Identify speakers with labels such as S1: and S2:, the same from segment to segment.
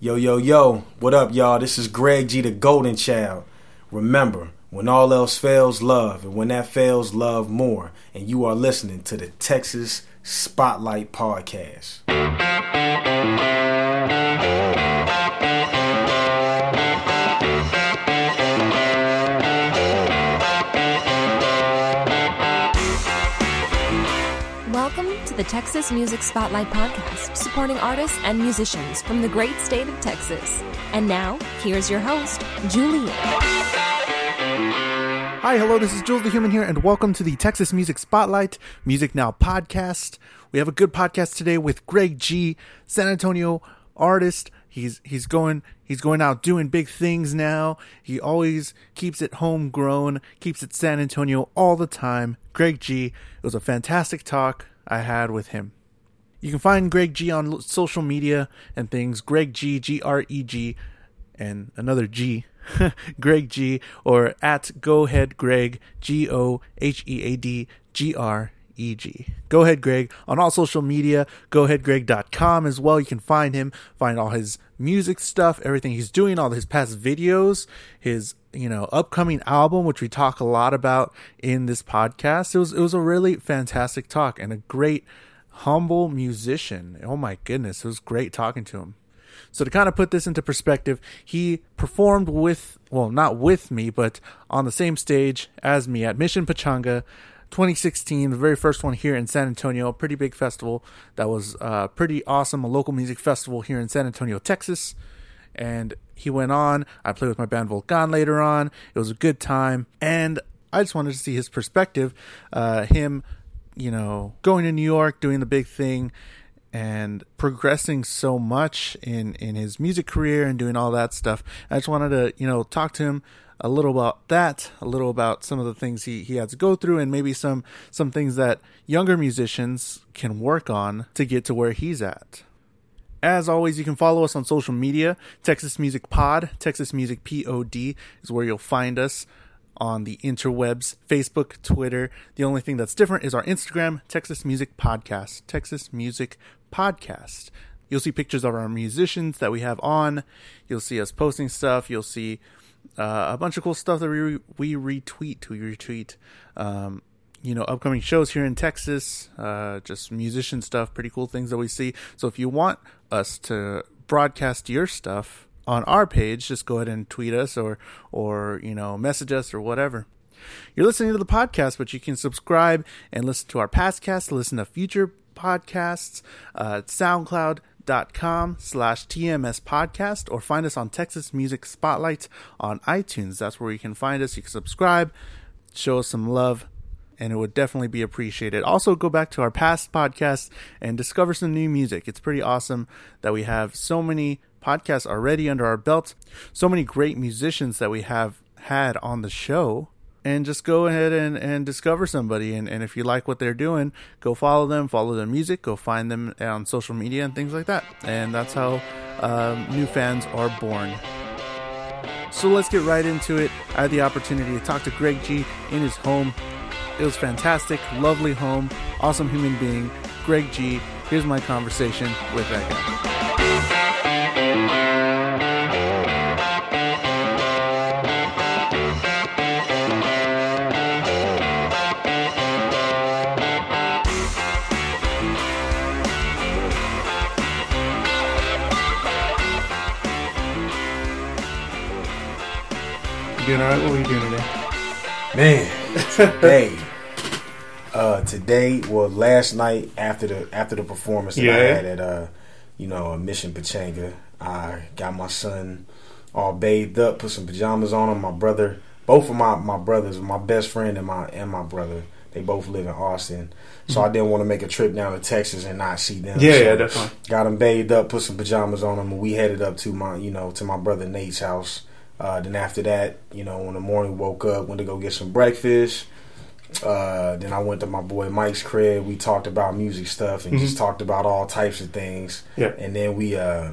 S1: Yo, yo, yo, what up, y'all? This is Greg G, the Golden Child. Remember, when all else fails, love, and when that fails, love more. And you are listening to the Texas Spotlight Podcast.
S2: The Texas Music Spotlight Podcast, supporting artists and musicians from the great state of Texas. And now, here's your host, Julian.
S3: Hi, hello, this is Jules the Human here, and welcome to the Texas Music Spotlight Music Now podcast. We have a good podcast today with Greg G, San Antonio artist. He's he's going he's going out doing big things now. He always keeps it homegrown, keeps it San Antonio all the time. Greg G. It was a fantastic talk I had with him. You can find Greg G on social media and things. Greg G G R E G and another G, Greg G, or at Go Ahead Greg, G O H E A D G R E G. Go Ahead Greg on all social media, goaheadgreg.com as well. You can find him, find all his music stuff, everything he's doing, all his past videos, his you know upcoming album, which we talk a lot about in this podcast. It was it was a really fantastic talk and a great humble musician. Oh my goodness, it was great talking to him. So to kind of put this into perspective, he performed with, well, not with me, but on the same stage as me at Mission Pachanga 2016, the very first one here in San Antonio, pretty big festival that was uh, pretty awesome, a local music festival here in San Antonio, Texas. And he went on. I played with my band Volcan later on. It was a good time. And I just wanted to see his perspective, uh, him, you know, going to New York, doing the big thing, and progressing so much in in his music career and doing all that stuff. I just wanted to you know talk to him a little about that, a little about some of the things he he had to go through, and maybe some some things that younger musicians can work on to get to where he's at. As always, you can follow us on social media. Texas Music Pod, Texas Music Pod is where you'll find us on the interwebs, Facebook, Twitter. The only thing that's different is our Instagram, Texas Music Podcast. Texas Music Podcast. You'll see pictures of our musicians that we have on. You'll see us posting stuff. You'll see uh, a bunch of cool stuff that we we retweet. We retweet, um, you know, upcoming shows here in Texas. Uh, just musician stuff, pretty cool things that we see. So if you want us to broadcast your stuff on our page, just go ahead and tweet us or or you know message us or whatever. You're listening to the podcast, but you can subscribe and listen to our past casts, listen to future podcasts uh, soundcloud.com slash tms podcast or find us on texas music spotlight on itunes that's where you can find us you can subscribe show us some love and it would definitely be appreciated. Also, go back to our past podcasts and discover some new music. It's pretty awesome that we have so many podcasts already under our belt, so many great musicians that we have had on the show. And just go ahead and, and discover somebody. And, and if you like what they're doing, go follow them, follow their music, go find them on social media and things like that. And that's how um, new fans are born. So let's get right into it. I had the opportunity to talk to Greg G in his home it was fantastic, lovely home, awesome human being, Greg G. Here's my conversation with that guy.
S4: Doing all right? What were you doing today?
S1: Man, today, uh, today, well, last night after the after the performance that I had at uh, you know, Mission Pachanga, I got my son all bathed up, put some pajamas on him. My brother, both of my my brothers, my best friend and my and my brother, they both live in Austin, so I didn't want to make a trip down to Texas and not see them.
S4: Mm-hmm. Yeah,
S1: So
S4: yeah, definitely.
S1: Got him bathed up, put some pajamas on him, and we headed up to my, you know, to my brother Nate's house. Uh, then after that, you know, when the morning woke up, went to go get some breakfast. Uh, then I went to my boy Mike's crib. We talked about music stuff and just talked about all types of things.
S4: Mm-hmm. Yeah.
S1: And then we, uh,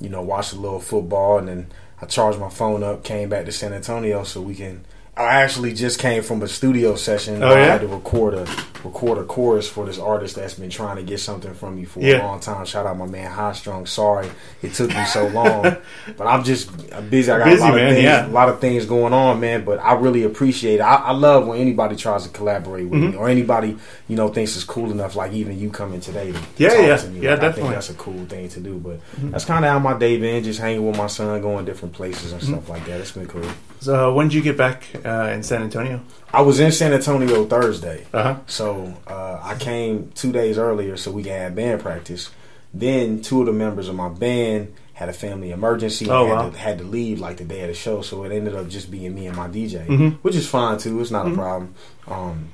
S1: you know, watched a little football. And then I charged my phone up, came back to San Antonio so we can. I actually just came from a studio session.
S4: Oh, yeah?
S1: I had to record a record a chorus for this artist that's been trying to get something from me for
S3: Yeah.
S1: a long time. Shout out my man High Strong. Sorry it took me so long, but I'm just I'm busy. I got
S3: Busy,
S1: a lot
S3: man,
S1: of things,
S3: yeah.
S1: a lot of things going on, man. But I really appreciate it. I, I love when anybody tries to collaborate with
S3: Mm-hmm.
S1: me or anybody you know thinks it's cool enough, like even you coming today to
S3: Yeah,
S1: talk
S3: yeah.
S1: to me.
S3: Yeah,
S1: Like, I think that's a cool thing to do. But that's kind of how my day been, just hanging with my son, going different places and
S3: Mm-hmm.
S1: stuff like that. It's been cool.
S3: So uh, when did you get back uh, in San Antonio?
S1: I was in San Antonio Thursday.
S3: Uh huh.
S1: So uh, I came two days earlier so we could have band practice. Then two of the members of my band had a family emergency and
S3: Oh,
S1: had,
S3: wow.
S1: to, had to leave like the day of the show. So it ended up just being me and my DJ,
S3: Mhm.
S1: which is fine too. It's not
S3: Mhm.
S1: a problem. Um,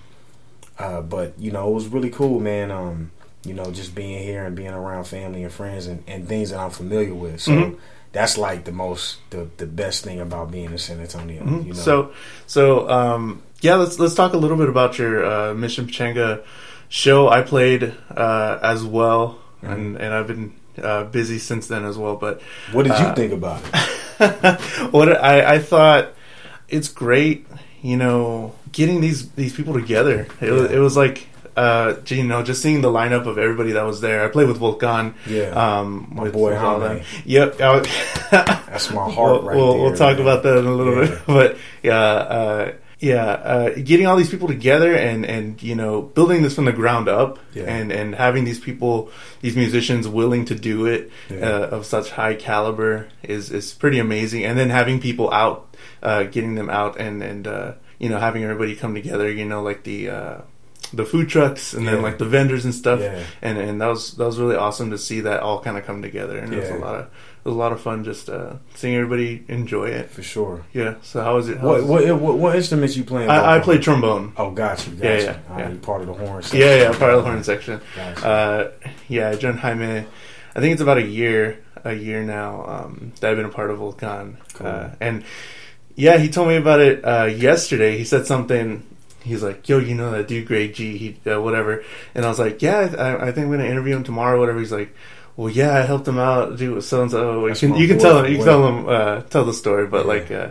S1: uh, but you know, it was really cool, man. Um, you know, just being here and being around family and friends and, and things that I'm familiar with. So
S3: Mhm.
S1: That's like the most the, the best thing about being in San Antonio.
S3: Mhm.
S1: You know,
S3: So, so um, yeah, let's let's talk a little bit about your uh, Mission Pachanga show. I played uh, as well,
S1: Mm-hmm.
S3: and and I've been uh, busy since then as well. But
S1: what did you
S3: uh,
S1: think about it?
S3: what I, I thought it's great, you know, getting these these people together. It was it was like. Uh, you know, just seeing the lineup of everybody that was there. I played with Volcan.
S1: Yeah.
S3: um,
S1: My
S3: with,
S1: boy
S3: with all
S1: Jaime.
S3: Yep, was-
S1: That's my heart
S3: we'll,
S1: right
S3: we'll,
S1: there.
S3: we'll talk
S1: man.
S3: about that in a little
S1: Yeah.
S3: bit, but yeah, uh, yeah, uh, getting all these people together and and you know building this from the ground up,
S1: Yeah.
S3: and and having these people, these musicians willing to do it
S1: Yeah.
S3: uh, of such high caliber is is pretty amazing. And then having people out, uh, getting them out, and and uh, you know having everybody come together, you know, like the. The food trucks and then like the vendors and stuff
S1: Yeah.
S3: and and that was that was really awesome to see that all kind of come together and it was a lot of it was a lot of fun just uh, seeing everybody enjoy it.
S1: for sure.
S3: Yeah. So how was it? How
S1: What,
S3: was-
S1: what what what instruments you playing?
S3: I, I played trombone.
S1: Oh, got you. Got
S3: Yeah, yeah,
S1: All
S3: yeah.
S1: part of the horn. section.
S3: Yeah, yeah, part of the horn section.
S1: Gotcha.
S3: Uh, yeah, I joined Jaime. I think it's about a year, a year now um, that I've been a part of Volcan.
S1: Cool.
S3: Uh, and yeah, he told me about it uh, yesterday. He said something. He's like, "Yo, you know that dude, Greg G, he uh, whatever." And I was like, "Yeah, I, I think I'm gonna interview him tomorrow, whatever." He's like, "Well, yeah, I helped him out, do so and so." You can you can tell him, you can tell him, uh, tell the story, but
S1: Yeah.
S3: like, uh,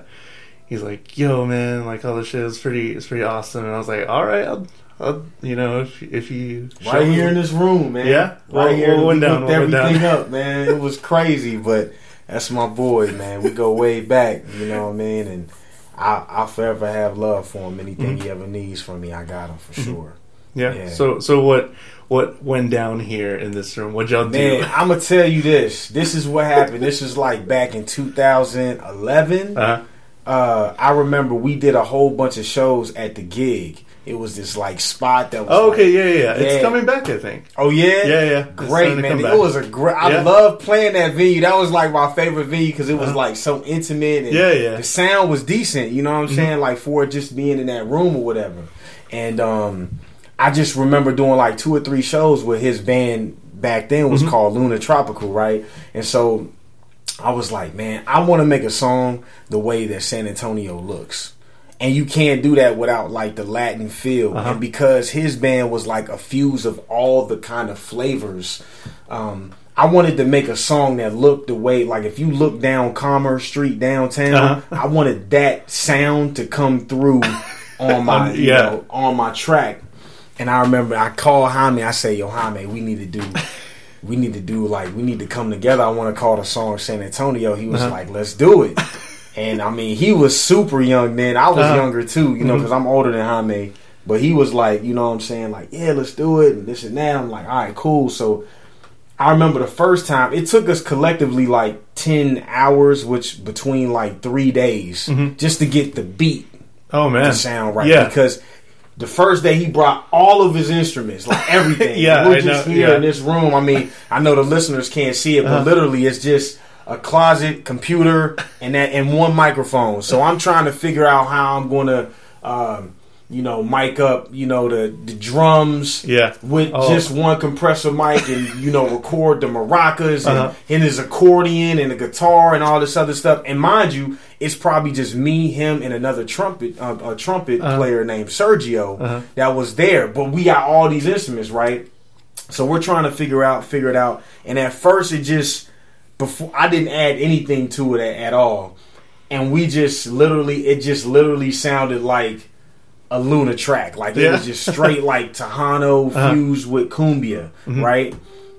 S3: he's like, "Yo, man, like all this shit is pretty, it's pretty awesome." And I was like, "All right, I'll, I'll you know, if if you
S1: Right
S3: me-
S1: here in this room, man.
S3: Yeah?
S1: right here.
S3: what went
S1: we
S3: down?
S1: hooked everything
S3: down?
S1: up, man. It was crazy, but that's my boy, man. We go way back. You know what I mean? And I, I'll forever have love for him. Anything he ever needs from me, I got him for sure.
S3: Yeah.
S1: Yeah.
S3: So so what what went down here in this room? What y'all
S1: Man,
S3: do?
S1: I'm gonna tell you this. This is what happened. This is like back in 2011.
S3: Uh,
S1: uh, I remember we did a whole bunch of shows at the gig. It was this like spot that was.
S3: oh, okay,
S1: like-
S3: yeah, yeah, yeah. It's coming back, I think.
S1: Oh yeah,
S3: Yeah, yeah.
S1: Great man, it was a great. I
S3: Yeah.
S1: love playing that venue. That was like my favorite venue because it was like so intimate. And
S3: Yeah, yeah.
S1: The sound was decent. You know what I'm
S3: Mm-hmm.
S1: saying? Like for just being in that room or whatever. And um, I just remember doing like two or three shows with his band back then
S3: Mm-hmm.
S1: was called Luna Tropical, right? And so I was like, man, I want to make a song the way that San Antonio looks. And you can't do that without like the Latin feel.
S3: Uh-huh.
S1: And because his band was like a fuse of all the kind of flavors, um, I wanted to make a song that looked the way, like if you look down Commerce Street downtown,
S3: Uh-huh.
S1: I wanted that sound to come through on my,
S3: On-
S1: you
S3: yeah.
S1: know, on my track. And I remember I called Jaime. I say, "Yo, Jaime, we need to do, we need to do like we need to come together. I want to call the song San Antonio." He was
S3: Uh-huh.
S1: like, "Let's do it." And I mean, he was super young then. I was
S3: Uh-huh.
S1: younger too, you know, because I'm older than Jaime. But he was like, you know what I'm saying? Like, yeah, let's do it and this and that. I'm like, all right, cool. So I remember the first time it took us collectively like 10 hours, which between like three days,
S3: Mhm.
S1: just to get the beat
S3: Oh man.
S1: to sound right.
S3: Yeah.
S1: Because the first day he brought all of his instruments, like everything.
S3: Yeah,
S1: We're
S3: I
S1: just
S3: know,
S1: here
S3: yeah.
S1: in this room. I mean, I know the listeners can't see it, but
S3: Uh-huh.
S1: literally it's just a closet, computer, and that and one microphone. So I'm trying to figure out how I'm gonna um, you know, mic up, you know, the the drums
S3: Yeah.
S1: with
S3: Oh.
S1: just one compressor mic and you know record the maracas and,
S3: Uh-huh.
S1: and his accordion and the guitar and all this other stuff. And mind you, it's probably just me, him, and another trumpet uh, a trumpet
S3: Uh-huh.
S1: player named Sergio
S3: Uh-huh.
S1: that was there. But we got all these instruments, right? So we're trying to figure out figure it out. And at first, it just before I didn't add anything to it at, at all, and we just literally it just literally sounded like a Luna track. Like it was just straight like Tejano
S3: Uh-huh.
S1: fused with cumbia,
S3: Mm-hmm.
S1: right?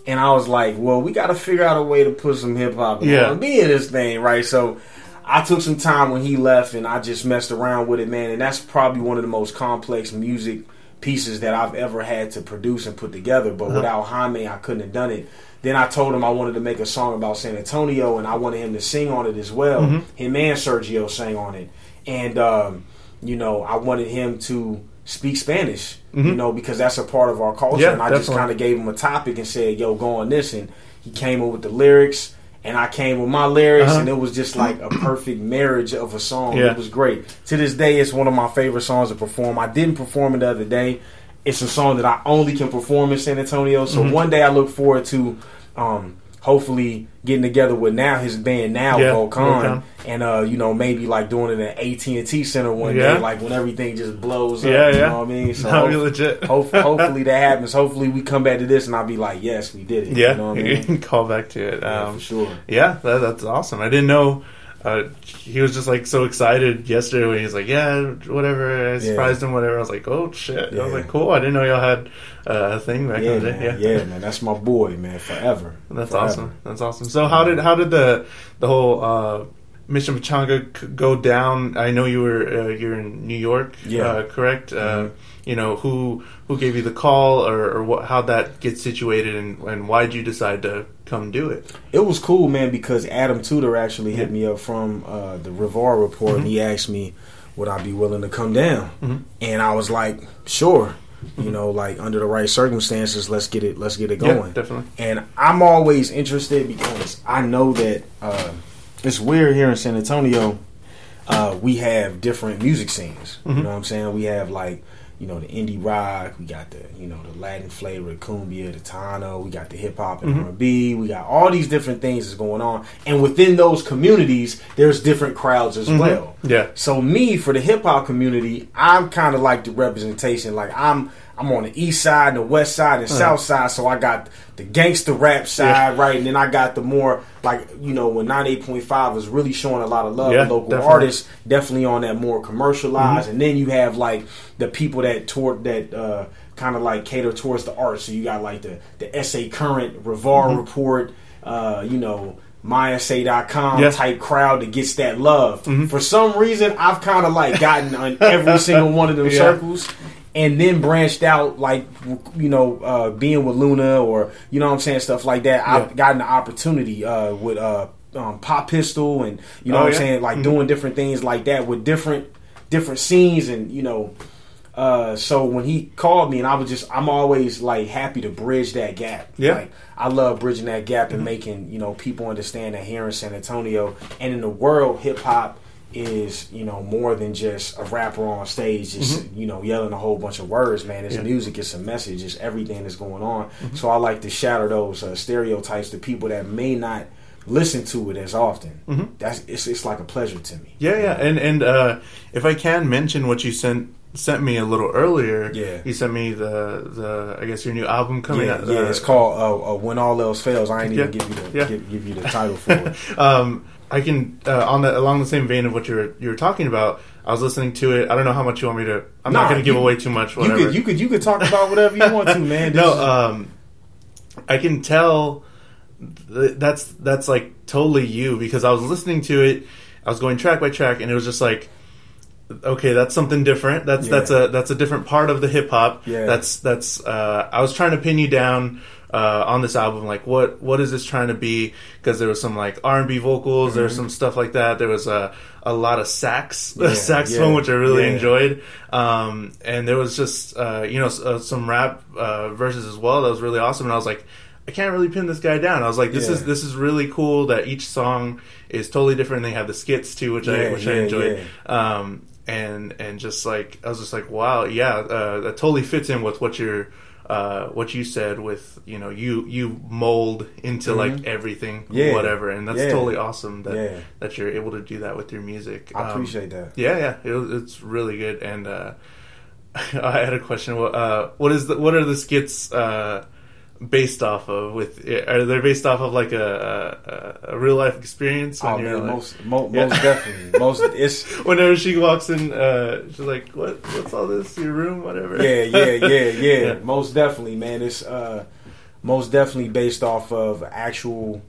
S1: And I was like, well, we got to figure out a way to put some hip hop and
S3: Yeah.
S1: R&B in this thing, right? So I took some time when he left, and I just messed around with it, man. And that's probably one of the most complex music pieces that I've ever had to produce and put together. But uh-huh. without Jaime, I couldn't have done it. Then I told him I wanted to make a song about San Antonio, and I wanted him to sing on it as well. Mm-hmm. Him and Sergio sang on it, and um, you know, I wanted him to speak Spanish, you mm-hmm. know, because that's a part of our culture.
S3: Yeah,
S1: and I just kind of gave him a topic and said, "Yo, go on this," and he came up with the lyrics. And I came with my lyrics,
S3: Uh-huh.
S1: and it was just like a perfect marriage of a song.
S3: Yeah.
S1: It was great. To this day, it's one of my favorite songs to perform. I didn't perform it the other day. It's a song that I only can perform in San Antonio. So
S3: Mm-hmm.
S1: one day I look forward to um, hopefully getting together with now his band now
S3: Yeah,
S1: and uh, you know maybe like doing it at AT and T Center one
S3: Yeah.
S1: day, like when everything just blows up.
S3: Yeah,
S1: you
S3: yeah.
S1: know what I mean? So
S3: No, legit.
S1: hope- hopefully that happens. Hopefully we come back to this and I'll be like, yes, we did it.
S3: Yeah,
S1: you know what I mean?
S3: call back to it.
S1: Yeah,
S3: Um,
S1: for sure.
S3: Yeah, that, that's awesome. I didn't know. Uh, he was just like so excited yesterday when he was like, "Yeah, whatever." I surprised him, whatever. I was like, "Oh shit!" I was like, "Cool." I didn't know y'all had uh, a thing back
S1: Yeah,
S3: in the day.
S1: man. Yeah. man. That's my boy, man. Forever.
S3: That's
S1: Forever.
S3: awesome. That's awesome. So how did how did the the whole uh, Mission Pachanga go down? I know you were uh, you're in New York,
S1: Yeah.
S3: uh, correct? Uh,
S1: Mhm.
S3: You know who who gave you the call, or, or what, how that gets situated, and, and why'd you decide to come do it?
S1: It was cool, man, because Adam Tudor actually hit me up from uh, the Rivard Report, and he asked me would I be willing to come down,
S3: Mhm.
S1: and I was like, sure. You know, like under the right circumstances, let's get it, let's get it
S3: Yeah,
S1: going.
S3: definitely.
S1: And I'm always interested because I know that uh, it's weird here in San Antonio. Uh, we have different music scenes. You
S3: Mhm.
S1: know what I'm saying? We have like you know the indie rock. We got the you know the Latin flavor, the cumbia, the tano. We got the hip hop and
S3: Mhm.
S1: R&B. We got all these different things that's going on. And within those communities, there's different crowds as
S3: Mhm.
S1: well.
S3: Yeah.
S1: So me for the hip hop community, I'm kind of like the representation. Like I'm I'm on the east side, and the west side, and south side. So I got the gangster rap side, right, and then I got the more like you know when 98.5 was really showing a lot of love
S3: Yeah,
S1: to local
S3: definitely.
S1: artists, definitely on that more commercialized. And then you have like the people that toward that. uh Kind of like cater towards the arts. So you got like the the SA Current, Rivard Report, uh, you know, MySA.com
S3: Yeah.
S1: type crowd that gets that love.
S3: Mm-hmm.
S1: For some reason, I've kind of like gotten on every single one of them
S3: Yeah.
S1: circles. And then branched out, like you know, uh, being with Luna or you know what I'm saying, stuff like that. I've
S3: Yeah.
S1: gotten the opportunity uh, with uh, um, Pop Pistol and you know
S3: Oh,
S1: what I'm saying, like
S3: Mhm.
S1: doing different things like that with different different scenes and you know. Uh, so when he called me, and I was just, I'm always like happy to bridge that gap.
S3: Yeah.
S1: Like, I love bridging that gap and making you know people understand that here in San Antonio and in the world, hip hop is you know more than just a rapper on stage just you know yelling a whole bunch of words. Man, it's
S3: Mm-hmm. Yeah.
S1: music, it's a message, it's everything that's going on.
S3: Mm-hmm.
S1: So I like to shatter those uh, stereotypes to people that may not listen to it as often.
S3: Mhm.
S1: That's it's, it's like a pleasure to me.
S3: Yeah, yeah, and and uh, if I can mention what you sent sent me a little earlier,
S1: Yeah.
S3: you sent me the the I guess your new album coming
S1: yeah,
S3: out.
S1: yeah,
S3: uh,
S1: it's called uh, uh, "When All Else Fails." I ain't even give you the
S3: yeah.
S1: give, give you the title for it.
S3: um, I can uh, on the along the same vein of what you were you were talking about. I was listening to it. I don't know how much you want me to. I'm not going to give away too much. Whatever.
S1: You could you could you could talk about whatever you want to, man.
S3: No, um, I can tell th- that's that's like totally you because I was listening to it. I was going track by track, and it was just like, okay, that's something different. That's
S1: Yeah.
S3: that's a that's a different part of the hip hop.
S1: Yeah.
S3: That's that's. Uh, I was trying to pin you down. Uh, on this album, like what what is this trying to be? Because there was some like R and B vocals, there was some stuff like that. There was a a lot of sax
S1: Mm-hmm. Yeah,
S3: saxophone,
S1: yeah,
S3: which I really
S1: yeah.
S3: enjoyed. Um, and there was just uh, you know s- uh, some rap uh, verses as well that was really awesome. And I was like, I can't really pin this guy down. I was like, this
S1: Yeah.
S3: is this is really cool that each song is totally different. They have the skits too, which I
S1: Yeah,
S3: which I
S1: yeah,
S3: enjoyed. Um, and and just like I was just like, wow, yeah, uh, that totally fits in with what you're. Uh, what you said with you know you you mold into like everything
S1: Mm-hmm. Yeah.
S3: whatever and that's
S1: Yeah.
S3: totally awesome that
S1: Yeah.
S3: that you're able to do that with your music
S1: I
S3: Um,
S1: appreciate that.
S3: yeah, yeah, it it's really good. And uh, I had a question. What, uh, what is the what are the skits uh, based off of? With are they based off of like a a, a real life experience?
S1: Oh
S3: you're
S1: man,
S3: like-
S1: most mo-
S3: Yeah.
S1: most definitely, most it's
S3: Whenever she walks in, uh, she's like, "What? What's all this? Your room? Whatever."
S1: yeah, yeah, yeah, yeah,
S3: Yeah.
S1: Most definitely, man. It's uh, most definitely based off of actual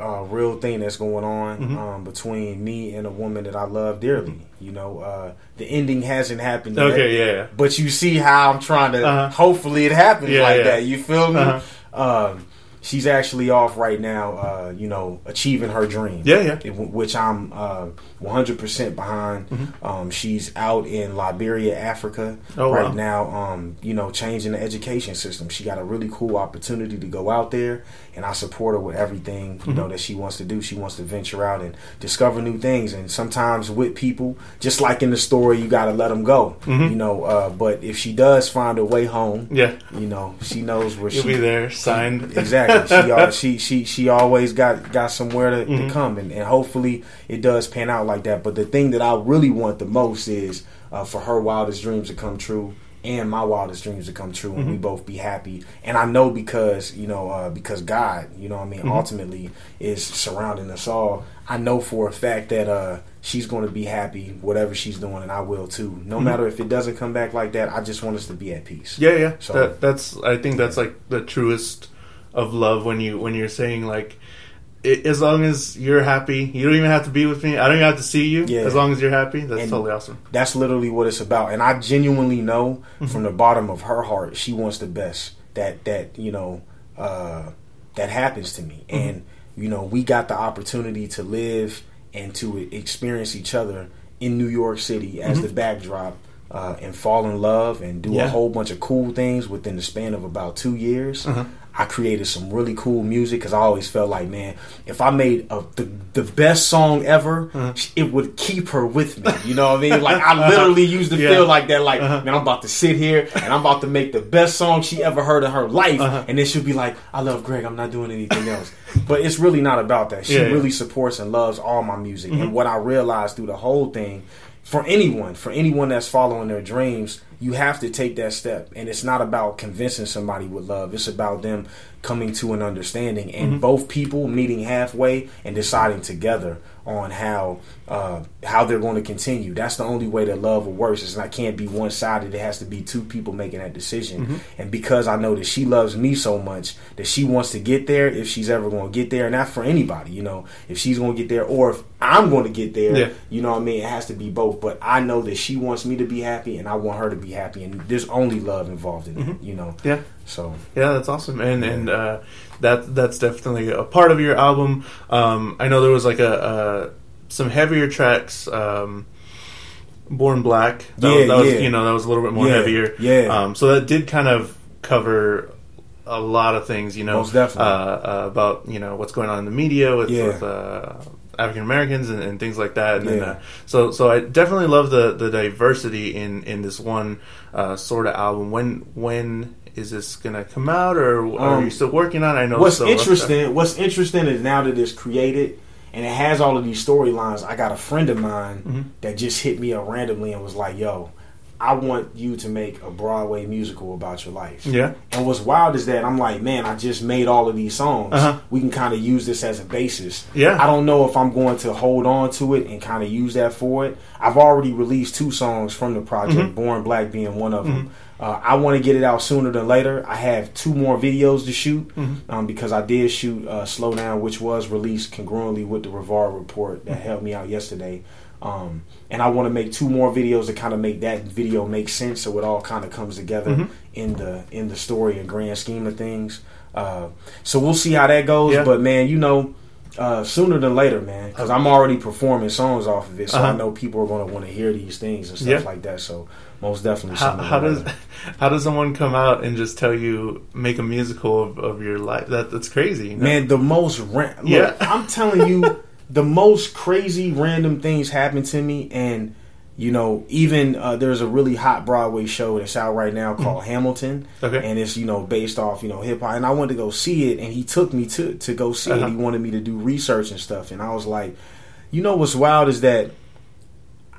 S1: uh, real thing that's going on
S3: Mhm.
S1: um, between me and a woman that I love dearly. You know, uh, the ending hasn't happened yet.
S3: Okay. Yeah. yeah.
S1: But you see how I'm trying to.
S3: Uh-huh.
S1: Hopefully, it happens
S3: Yeah,
S1: like
S3: yeah.
S1: that. You feel me?
S3: Uh-huh.
S1: Um, she's actually off right now. Uh, you know, achieving her dream.
S3: Yeah, yeah.
S1: It- Which I'm uh, 100% behind. Um, she's out in Liberia, Africa,
S3: Mm-hmm. Oh,
S1: right
S3: wow.
S1: now. Um, you know, changing the education system. She got a really cool opportunity to go out there, and I support her with everything you
S3: Mm-hmm.
S1: know that she wants to do. She wants to venture out and discover new things. And sometimes with people, just like in the story, you got to let them go.
S3: Mhm.
S1: You know, uh, but if she does find her way home,
S3: Yeah.
S1: you know, she knows where
S3: You'll
S1: she
S3: be there, signed.
S1: exactly. She, she she she always got got somewhere to,
S3: Mhm.
S1: to come, and, and hopefully it does pan out like that. But the thing that I really want the most is uh, for her wildest dreams to come true. And my wildest dreams to come true, and we
S3: Mhm.
S1: both be happy. And I know because you know, uh, because God, you know, what I mean,
S3: Mhm.
S1: ultimately is surrounding us all. I know for a fact that uh, she's going to be happy, whatever she's doing, and I will too. No
S3: Mhm.
S1: matter if it doesn't come back like that, I just want us to be at peace.
S3: Yeah, yeah.
S1: So-
S3: that, that's. I think that's like the truest of love when you when you're saying like, i as long as you're happy, you don't even have to be with me. I don't even have to see you.
S1: Yeah.
S3: As long as you're happy, that's
S1: And-
S3: totally awesome.
S1: That's literally what it's about. And I genuinely know
S3: Mm-hmm.
S1: from the bottom of her heart, she wants the best. That that you know uh, that happens to me.
S3: Mm-hmm.
S1: And you know, we got the opportunity to live and to experience each other in New York City as
S3: Mhm.
S1: the backdrop. Uh, and fall in love and do
S3: Yeah.
S1: a whole bunch of cool things within the span of about two years.
S3: Uh-huh.
S1: I created some really cool music because I always felt like, man, if I made a, the the best song ever,
S3: Uh-huh.
S1: it would keep her with me. You know what I mean? Like I literally used to
S3: Yeah.
S1: feel like that. Like,
S3: Uh-huh.
S1: man, I'm about to sit here and I'm about to make the best song she ever heard in her life,
S3: Uh-huh.
S1: and then she'll be like, "I love Greg. I'm not doing anything else." but it's really not about that. She
S3: Yeah, yeah.
S1: really supports and loves all my music,
S3: Mhm.
S1: and what I realized through the whole thing for anyone, for anyone that's following their dreams, you have to take that step. And it's not about convincing somebody with love. It's about them coming to an understanding and
S3: Mhm.
S1: both people meeting halfway and deciding together on how uh, how they're going to continue. That's the only way that love will work. It's not can't be one sided. It has to be two people making that decision.
S3: Mhm.
S1: And because I know that she loves me so much that she wants to get there, if she's ever going to get there, and not for anybody, you know, if she's going to get there or if I'm going to get there,
S3: Yeah.
S1: you know what I mean? It has to be both. But I know that she wants me to be happy and I want her to be happy. And there's only love involved in it,
S3: Mhm.
S1: you know?
S3: Yeah.
S1: So,
S3: Yeah, that's awesome, and and uh, that that's definitely a part of your album. Um, I know there was like a, a some heavier tracks. Um, Born Black, that,
S1: Yeah,
S3: was, that was
S1: yeah.
S3: you know that was a little bit more
S1: Yeah,
S3: heavier.
S1: yeah.
S3: Um, so that did kind of cover a lot of things, you know,
S1: Most definitely.
S3: Uh, uh, about you know what's going on in the media with,
S1: Yeah.
S3: with uh, African Americans and, and things like that. And then, uh, so so I definitely love the the diversity in in this one uh, sort of album. When when is this gonna come out, or are
S1: Um,
S3: you still working on? it? I know.
S1: what's interesting, what's interesting is now that it's created and it has all of these storylines, I got a friend of mine
S3: Mhm.
S1: that just hit me up randomly and was like, yo, I want you to make a Broadway musical about your life.
S3: Yeah.
S1: And what's wild is that I'm like, man, I just made all of these songs.
S3: Uh-huh.
S1: We can kind of use this as a basis.
S3: Yeah.
S1: I don't know if I'm going to hold on to it and kind of use that for it. I've already released two songs from the project,
S3: Mhm.
S1: Born Black being one of them. Uh, I want to get it out sooner than later. I have two more videos to shoot
S3: Mhm.
S1: um, because I did shoot uh, Slow Down, which was released congruently with the Rivard report that helped me out yesterday. Um, and I want to make two more videos to kind of make that video make sense, so it all kind of comes together
S3: Mhm.
S1: in the in the story and grand scheme of things. Uh, so we'll see how that goes.
S3: Yeah.
S1: But man, you know, uh, sooner than later, man, because I'm already performing songs off of it, so I
S3: Uh-huh.
S1: know people are going to want to hear these things and stuff like that. So most definitely,
S3: How, how does how does someone come out and just tell you make a musical of, of your life? That that's crazy, you know?
S1: Man, the most ran- look,
S3: Yeah.
S1: I'm telling you, the most crazy random things happen to me, and you know, even uh, there's a really hot Broadway show that's out right now called Hamilton,
S3: Mm-hmm. Okay.
S1: and it's you know based off you know hip hop, and I wanted to go see it, and he took me to to go see
S3: Uh-huh.
S1: it. He wanted me to do research and stuff, and I was like, you know, what's wild is that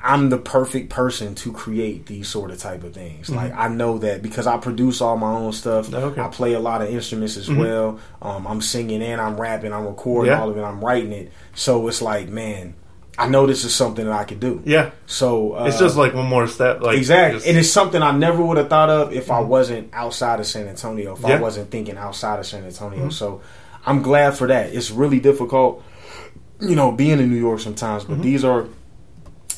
S1: I'm the perfect person to create these sort of type of things.
S3: Mm-hmm.
S1: Like I know that because I produce all my own stuff.
S3: Okay. Mm-hmm.
S1: I play a lot of instruments as well. Um, I'm singing and I'm rapping. I'm recording
S3: Yeah.
S1: all of it. I'm writing it. So it's like, man, I know this is something that I could do.
S3: Yeah.
S1: So uh,
S3: It's just like one more step. Like
S1: exactly,
S3: just- Mm-hmm.
S1: and it's something I never would have thought of if I wasn't outside of San Antonio. If
S3: Yeah. Mm-hmm.
S1: I wasn't thinking outside of San Antonio. So I'm glad for that. It's really difficult, you know, being in New York sometimes.
S3: Mm-hmm.
S1: But these are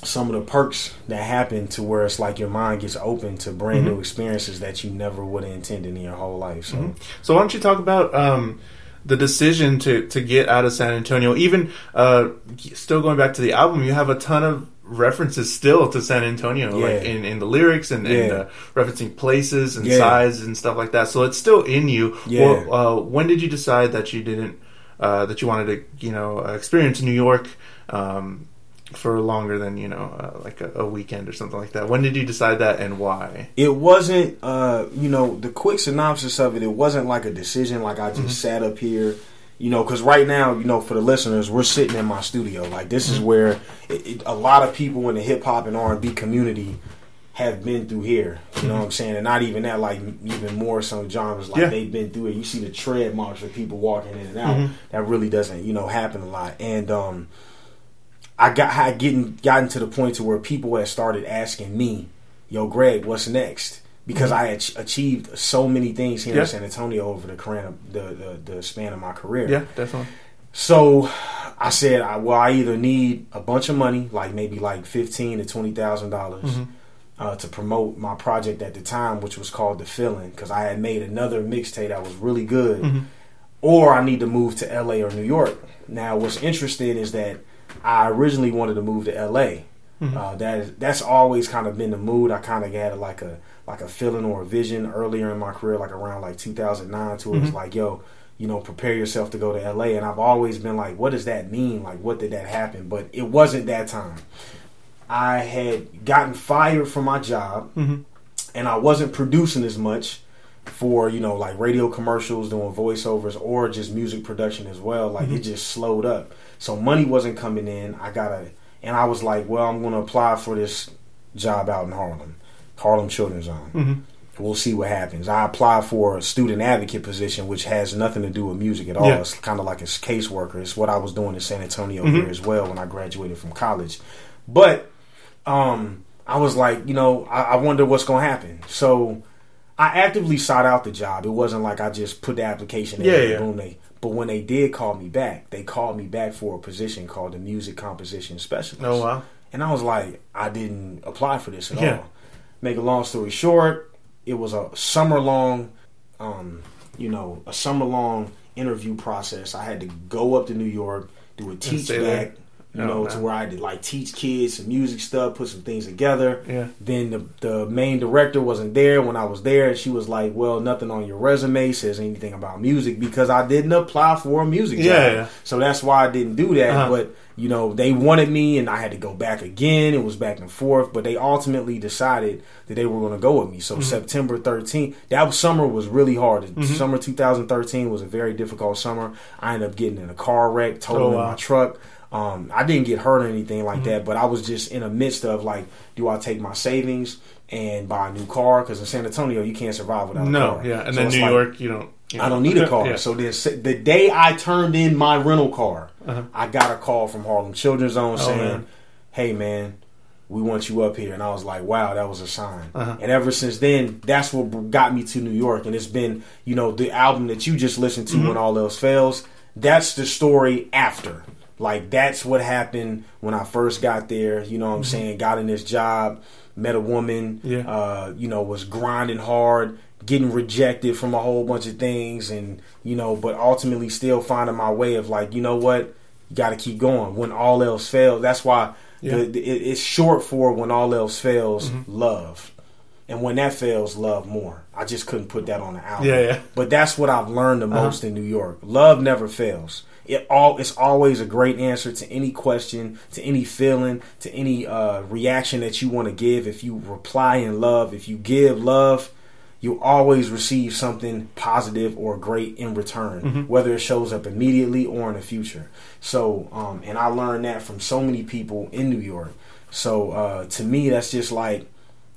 S1: some of the perks that happen to where it's like your mind gets open to brand
S3: Mm-hmm.
S1: new experiences that you never would have intended in your whole life. So
S3: So why don't you talk about um, the decision to to get out of San Antonio? Even uh, still going back to the album, you have a ton of references still to San Antonio,
S1: Yeah.
S3: like in, in the lyrics and, and uh, referencing places and
S1: Yeah.
S3: sizes and stuff like that. So it's still in you.
S1: Yeah.
S3: Well, uh, when did you decide that you didn't uh, that you wanted to you know uh, experience New York? Um, for longer than you know, uh, like a, a weekend or something like that. When did you decide that, and why?
S1: it wasn't uh you know the quick synopsis of it it wasn't like a decision like i just
S3: Mm-hmm.
S1: sat up here you know because right now you know for the listeners we're sitting in my studio like this
S3: Mm-hmm.
S1: is where it, it, a lot of people in the hip-hop and r&b community have been through here you know what i'm saying and not even that like even more some genres like
S3: Mm-hmm. Yeah.
S1: they've been through it you see the tread marks of people walking in and out
S3: Mm-hmm.
S1: that really doesn't you know happen a lot and um I got had getting gotten to the point to where people had started asking me, "Yo, Greg, what's next?" Because mm-hmm. I had ch- achieved so many things here
S3: Yeah.
S1: in San Antonio over the, career, the, the the span of my career.
S3: Yeah, definitely.
S1: So I said, I, "Well, I either need a bunch of money, like maybe like fifteen to twenty thousand dollars." Mm-hmm. Uh, to promote my project at the time, which was called The Feeling, because I had made another mixtape that was really good, mm-hmm. or I need to move to LA or New York. Now, what's interesting is that I originally wanted to move to LA. Mm-hmm. Uh, that is, that's always kind of been the mood. I kind of had like a like a feeling or a vision earlier in my career, like around like 2009, to it was mm-hmm. like, yo, you know, prepare yourself to go to LA. And I've always been like, what does that mean? Like, what did that happen? But it wasn't that time. I had gotten fired from my job, mm-hmm. and I wasn't producing as much for you know like radio commercials, doing voiceovers, or just music production as well. Like it mm-hmm. just slowed up, so money wasn't coming in. I gotta, and I was like, well, I'm gonna apply for this job out in Harlem, Harlem Children's Zone. Mm-hmm. We'll see what happens. I applied for a student advocate position, which has nothing to do with music at all.
S3: Yeah.
S1: It's kind of like a caseworker. It's what I was doing in San Antonio mm-hmm. here as well when I graduated from college. But um, I was like, you know, I, I wonder what's going to happen. So I actively sought out the job. It wasn't like I just put the application in
S3: Yeah,
S1: and
S3: yeah.
S1: boom, they. But when they did call me back, they called me back for a position called the music composition specialist.
S3: Oh wow.
S1: And I was like, I didn't apply for this at
S3: Yeah.
S1: all. Make a long story short, it was a summer long, um, you know, a summer long interview process. I had to go up to New York, do a teach
S3: stay there?
S1: You
S3: Oh,
S1: know,
S3: wow.
S1: to where I to like teach kids some music stuff, put some things together.
S3: Yeah.
S1: Then the the main director wasn't there when I was there, and she was like, "Well, nothing on your resume says anything about music because I didn't apply for a music job."
S3: Yeah, yeah.
S1: So that's why I didn't do that.
S3: Uh-huh.
S1: But you know, they wanted me, and I had to go back again. It was back and forth, but they ultimately decided that they were going to go with me.
S3: Mm-hmm.
S1: So September 13th, that summer was really hard. Summer 2013 was a very difficult summer. I ended up getting in a car wreck, totaling
S3: Oh, wow.
S1: my truck. Um, I didn't get hurt or anything like that, but I was just in the midst of like, do I take my savings and buy a new car? Because in San Antonio, you can't survive without a
S3: No,
S1: car.
S3: yeah, and
S1: So
S3: then New
S1: like,
S3: York, you don't. you
S1: I don't need a car.
S3: Yeah.
S1: So then, the day I turned in my rental car,
S3: Uh-huh.
S1: I got a call from Harlem Children's Zone
S3: Oh,
S1: saying,
S3: man.
S1: "Hey, man, we want you up here." And I was like, "Wow, that was a sign."
S3: Uh-huh.
S1: And ever since then, that's what got me to New York. And it's been, you know, the album that you just listened to,
S3: Mm-hmm.
S1: when all else fails. That's the story after. Like that's what happened when I first got there. You know what I'm saying? Got in this job, met a woman.
S3: Mm-hmm. Yeah.
S1: Uh, you know, was grinding hard, getting rejected from a whole bunch of things, and you know, but ultimately still finding my way of like, you know what, you got to keep going. When all else fails, that's why
S3: Yeah.
S1: the, the, it, it's short for when all else fails, love. And when that fails, love more. I just couldn't put that on the album.
S3: Yeah, yeah.
S1: But that's what I've learned the most in New York. Love never fails. It all it's always a great answer to any question, to any feeling, to any uh, reaction that you want to give. If you reply in love, if you give love, you always receive something positive or great in return,
S3: Mm-hmm.
S1: whether it shows up immediately or in the future. So, um, and I learned that from so many people in New York. So, uh, to me, that's just like,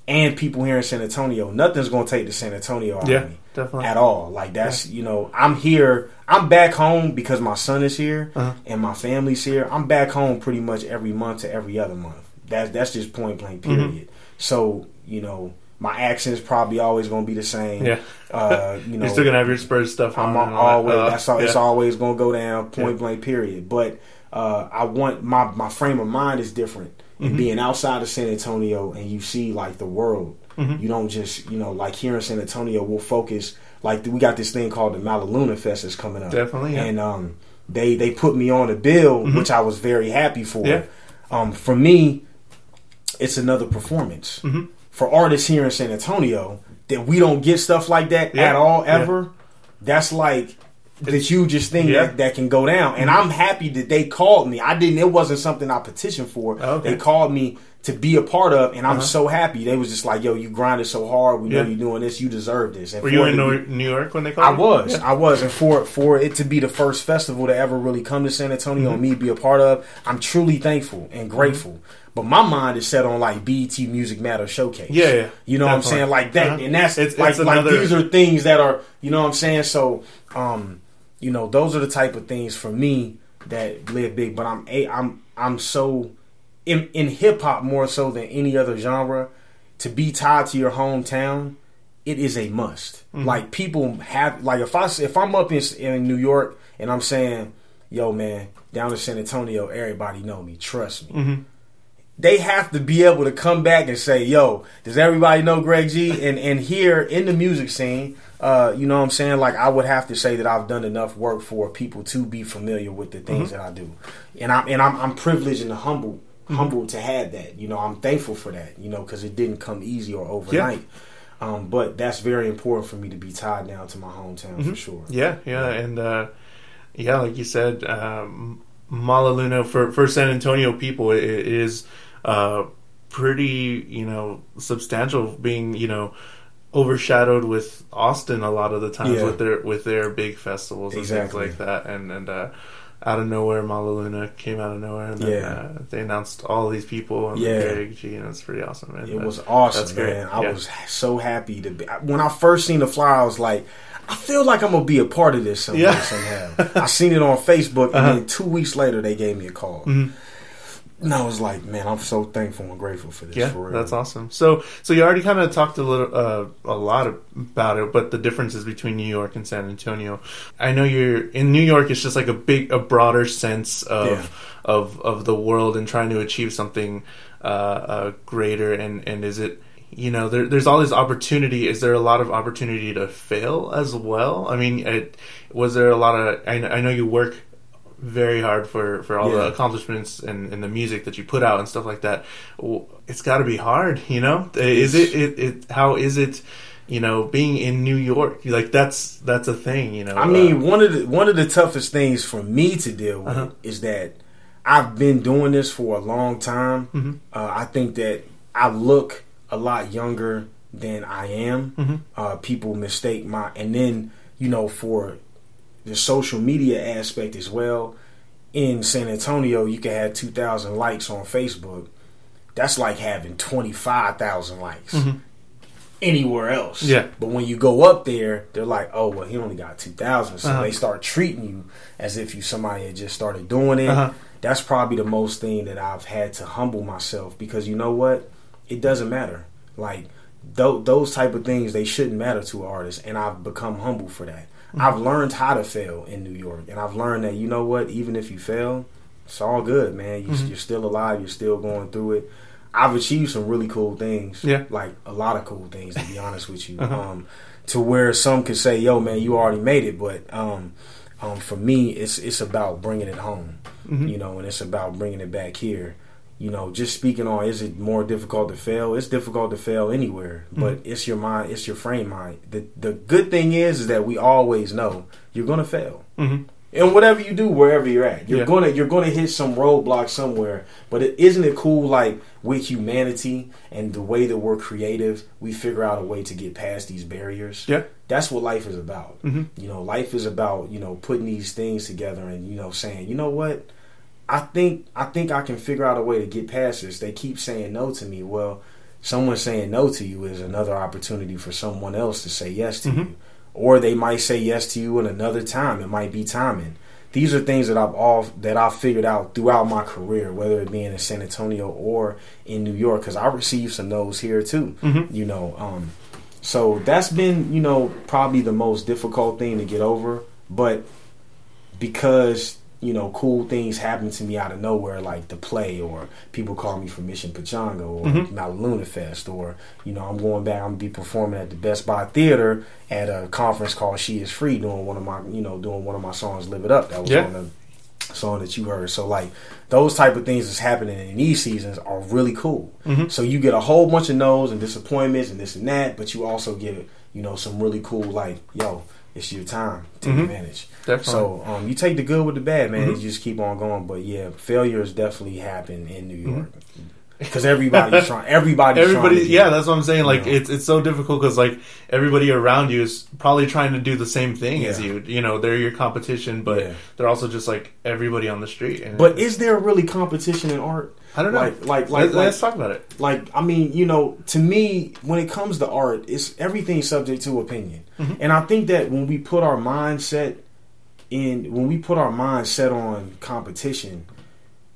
S1: and people here in San Antonio, nothing's going to take the San Antonio out
S3: Yeah,
S1: of me
S3: definitely.
S1: at all. Like that's you know, I'm here. I'm back home because my son is here
S3: Uh-huh.
S1: and my family's here. I'm back home pretty much every month to every other month. That's that's just point blank
S3: Mm-hmm.
S1: period. So you know, my accent's probably always going to be the same.
S3: Yeah.
S1: Uh, you know,
S3: You're still gonna have your Spurs stuff.
S1: I'm always
S3: that. Uh,
S1: that's all, it's always going to go down point
S3: Yeah.
S1: blank period. But uh, I want my my frame of mind is different.
S3: Mm-hmm.
S1: And being outside of San Antonio and you see like the world,
S3: Mm-hmm.
S1: you don't just you know like here in San Antonio we'll focus like we got this thing called the Malaluna Fest that's coming up.
S3: Definitely, yeah. Mm-hmm.
S1: And um, they they put me on a bill, which I was very happy for.
S3: Yeah.
S1: Um, for me, it's another performance.
S3: Mm-hmm.
S1: For artists here in San Antonio, that we don't get stuff like that
S3: Yeah.
S1: at all ever. That's like the hugest thing
S3: Yeah.
S1: that, that can go down. And I'm happy that they called me. I didn't. It wasn't something I petitioned for.
S3: Oh, okay. Uh-huh.
S1: They called me to be a part of, and I'm so happy. They was just like, "Yo, you grinded so hard. We know you're doing this. You deserve this." And
S3: Were you in New
S1: be-
S3: New York when they
S1: I
S3: called? you?
S1: was,
S3: Yeah.
S1: I was, and for for it to be the first festival to ever really come to San Antonio
S3: Mm-hmm.
S1: and me be a part of, I'm truly thankful and grateful. But my mind is set on like BET Music Matter Showcase.
S3: Yeah, yeah.
S1: you know what I'm saying, like that,
S3: Uh-huh.
S1: and that's
S3: It's-
S1: like
S3: it's
S1: like these are things that are, you know what I'm saying. So, um, you know, those are the type of things for me that live big. But I'm a I'm I'm so in in hip hop more so than any other genre to be tied to your hometown it is a must.
S3: Mm-hmm.
S1: Like people have like if I if I'm up in in New York and I'm saying, "Yo, man, down in San Antonio, everybody know me. Trust me."
S3: Mm-hmm.
S1: They have to be able to come back and say, "Yo, does everybody know Greg G?" And and here in the music scene, uh, you know what I'm saying? Like I would have to say that I've done enough work for people to be familiar with the things
S3: Mm-hmm.
S1: that I do, and I'm and I'm, I'm privileged and humble humbled to have that. You know, I'm thankful for that. You know, because it didn't come easy or overnight. Um, but that's very important for me to be tied down to my hometown for sure.
S3: Mm-hmm. Yeah, yeah, and uh, yeah, like you said, um, Malaluna for for San Antonio people it, it is uh, pretty, you know, substantial. Being you know overshadowed with Austin a lot of the times
S1: Yeah.
S3: with their with their big festivals and
S1: Exactly.
S3: things like that, and and. Uh, out of nowhere, Malaluna came out of nowhere, and then
S1: Yeah.
S3: uh, they announced all these people and
S1: Yeah.
S3: Greg G, and it's pretty awesome. Man.
S1: It
S3: But
S1: was awesome,
S3: that's great.
S1: man. I
S3: Yeah.
S1: was so happy to be. When I first seen the flyer, I was like, I feel like I'm gonna be a part of this somehow.
S3: Yeah. Uh-huh.
S1: somehow. I seen it on Facebook, and then two weeks later, they gave me a call.
S3: Mm-hmm.
S1: And I was like, man, I'm so thankful and grateful for this.
S3: Yeah,
S1: for real.
S3: that's awesome. So, so you already kind of talked a little, uh, a lot about it, but the differences between New York and San Antonio. I know you're in New York. It's just like a big, a broader sense of
S1: Yeah.
S3: of of the world and trying to achieve something uh, uh, greater. And and is it, you know, there, there's all this opportunity. Is there a lot of opportunity to fail as well? I mean, it, was there a lot of? I, I know you work very hard for for all the accomplishments and, and the music that you put out and stuff like that. It's got to be hard, you know. Is it, it? It how is it? You know, being in New York, like that's that's a thing. You know,
S1: I mean, one of the one of the toughest things for me to deal with
S3: Uh-huh.
S1: is that I've been doing this for a long time.
S3: Mm-hmm.
S1: Uh, I think that I look a lot younger than I am.
S3: Mm-hmm.
S1: Uh, people mistake my, and then you know for the social media aspect as well. In San Antonio, you can have two thousand likes on Facebook. That's like having twenty five thousand likes anywhere else.
S3: Mm-hmm. Yeah.
S1: But when you go up there, they're like, oh, well, he only got 2,000. So
S3: Uh-huh.
S1: they start treating you as if you somebody had just started doing it.
S3: Uh-huh.
S1: That's probably the most thing that I've had to humble myself because you know what? It doesn't matter. Like, th- those type of things, they shouldn't matter to an artist. And I've become humble for that.
S3: Mm-hmm.
S1: I've learned how to fail in New York. And I've learned that, you know what? Even if you fail, it's all good, man. You,
S3: Mm-hmm.
S1: You're still alive. You're still going through it. I've achieved some really cool things.
S3: Yeah.
S1: Like a lot of cool things, to be honest with you.
S3: Uh-huh.
S1: Um, to where some could say, "Yo, man, you already made it," but um, um, for me, it's it's about bringing it home,
S3: Mm-hmm.
S1: you know, and it's about bringing it back here. You know, just speaking on, is it more difficult to fail? It's difficult to fail anywhere,
S3: Mm-hmm.
S1: but it's your mind, it's your frame mind. The the good thing is, is that we always know you're gonna fail.
S3: Mhm.
S1: and whatever you do, wherever you're at, you're
S3: Yeah.
S1: gonna you're gonna hit some roadblock somewhere. But it, isn't it cool? Like with humanity and the way that we're creative, we figure out a way to get past these barriers.
S3: Yeah.
S1: that's what life is about.
S3: Mhm.
S1: You know, life is about you know putting these things together and you know saying, you know what, I think I think I can figure out a way to get past this. They keep saying no to me. Well, someone saying no to you is another opportunity for someone else to say yes to you. Or they might say yes to you in another time. It might be timing. These are things that I've all that I've figured out throughout my career, whether it be in San Antonio or in New York, because I received some no's here too. You know, um, so that's been you know probably the most difficult thing to get over. But because you know cool things happen to me out of nowhere, like the play, or people call me from Mission Pachanga, or mm-hmm. Malaluna Fest, or you know I'm going back. I'm gonna be performing at the Best Buy Theater at a conference called She Is Free, doing one of my you know doing one of my songs, Live It Up. That was
S3: Yeah.
S1: on the song that you heard. So like those type of things that's happening in these seasons are really cool. Mm-hmm. So you get a whole bunch of no's and disappointments and this and that, but you also get you know some really cool like yo, it's your time. To take mm-hmm. advantage.
S3: Definitely.
S1: So um, you take the good with the bad, man. You mm-hmm. just keep on going. But yeah, failures definitely happen in New York mm-hmm. Because everybody's trying. Everybody's
S3: Everybody,
S1: trying to
S3: yeah, that's what I'm saying. Like it's it's so difficult because like everybody around you is probably trying to do the same thing as you. You know, they're your competition, but
S1: Yeah.
S3: they're also just like everybody on the street. And
S1: But is there really competition in art?
S3: I don't know.
S1: Like, like, like,
S3: Let's,
S1: like,
S3: let's talk about it.
S1: like I mean, you know, to me, when it comes to art, it's everything's subject to opinion, mm-hmm. and I think that when we put our mindset in, when we put our mindset on competition,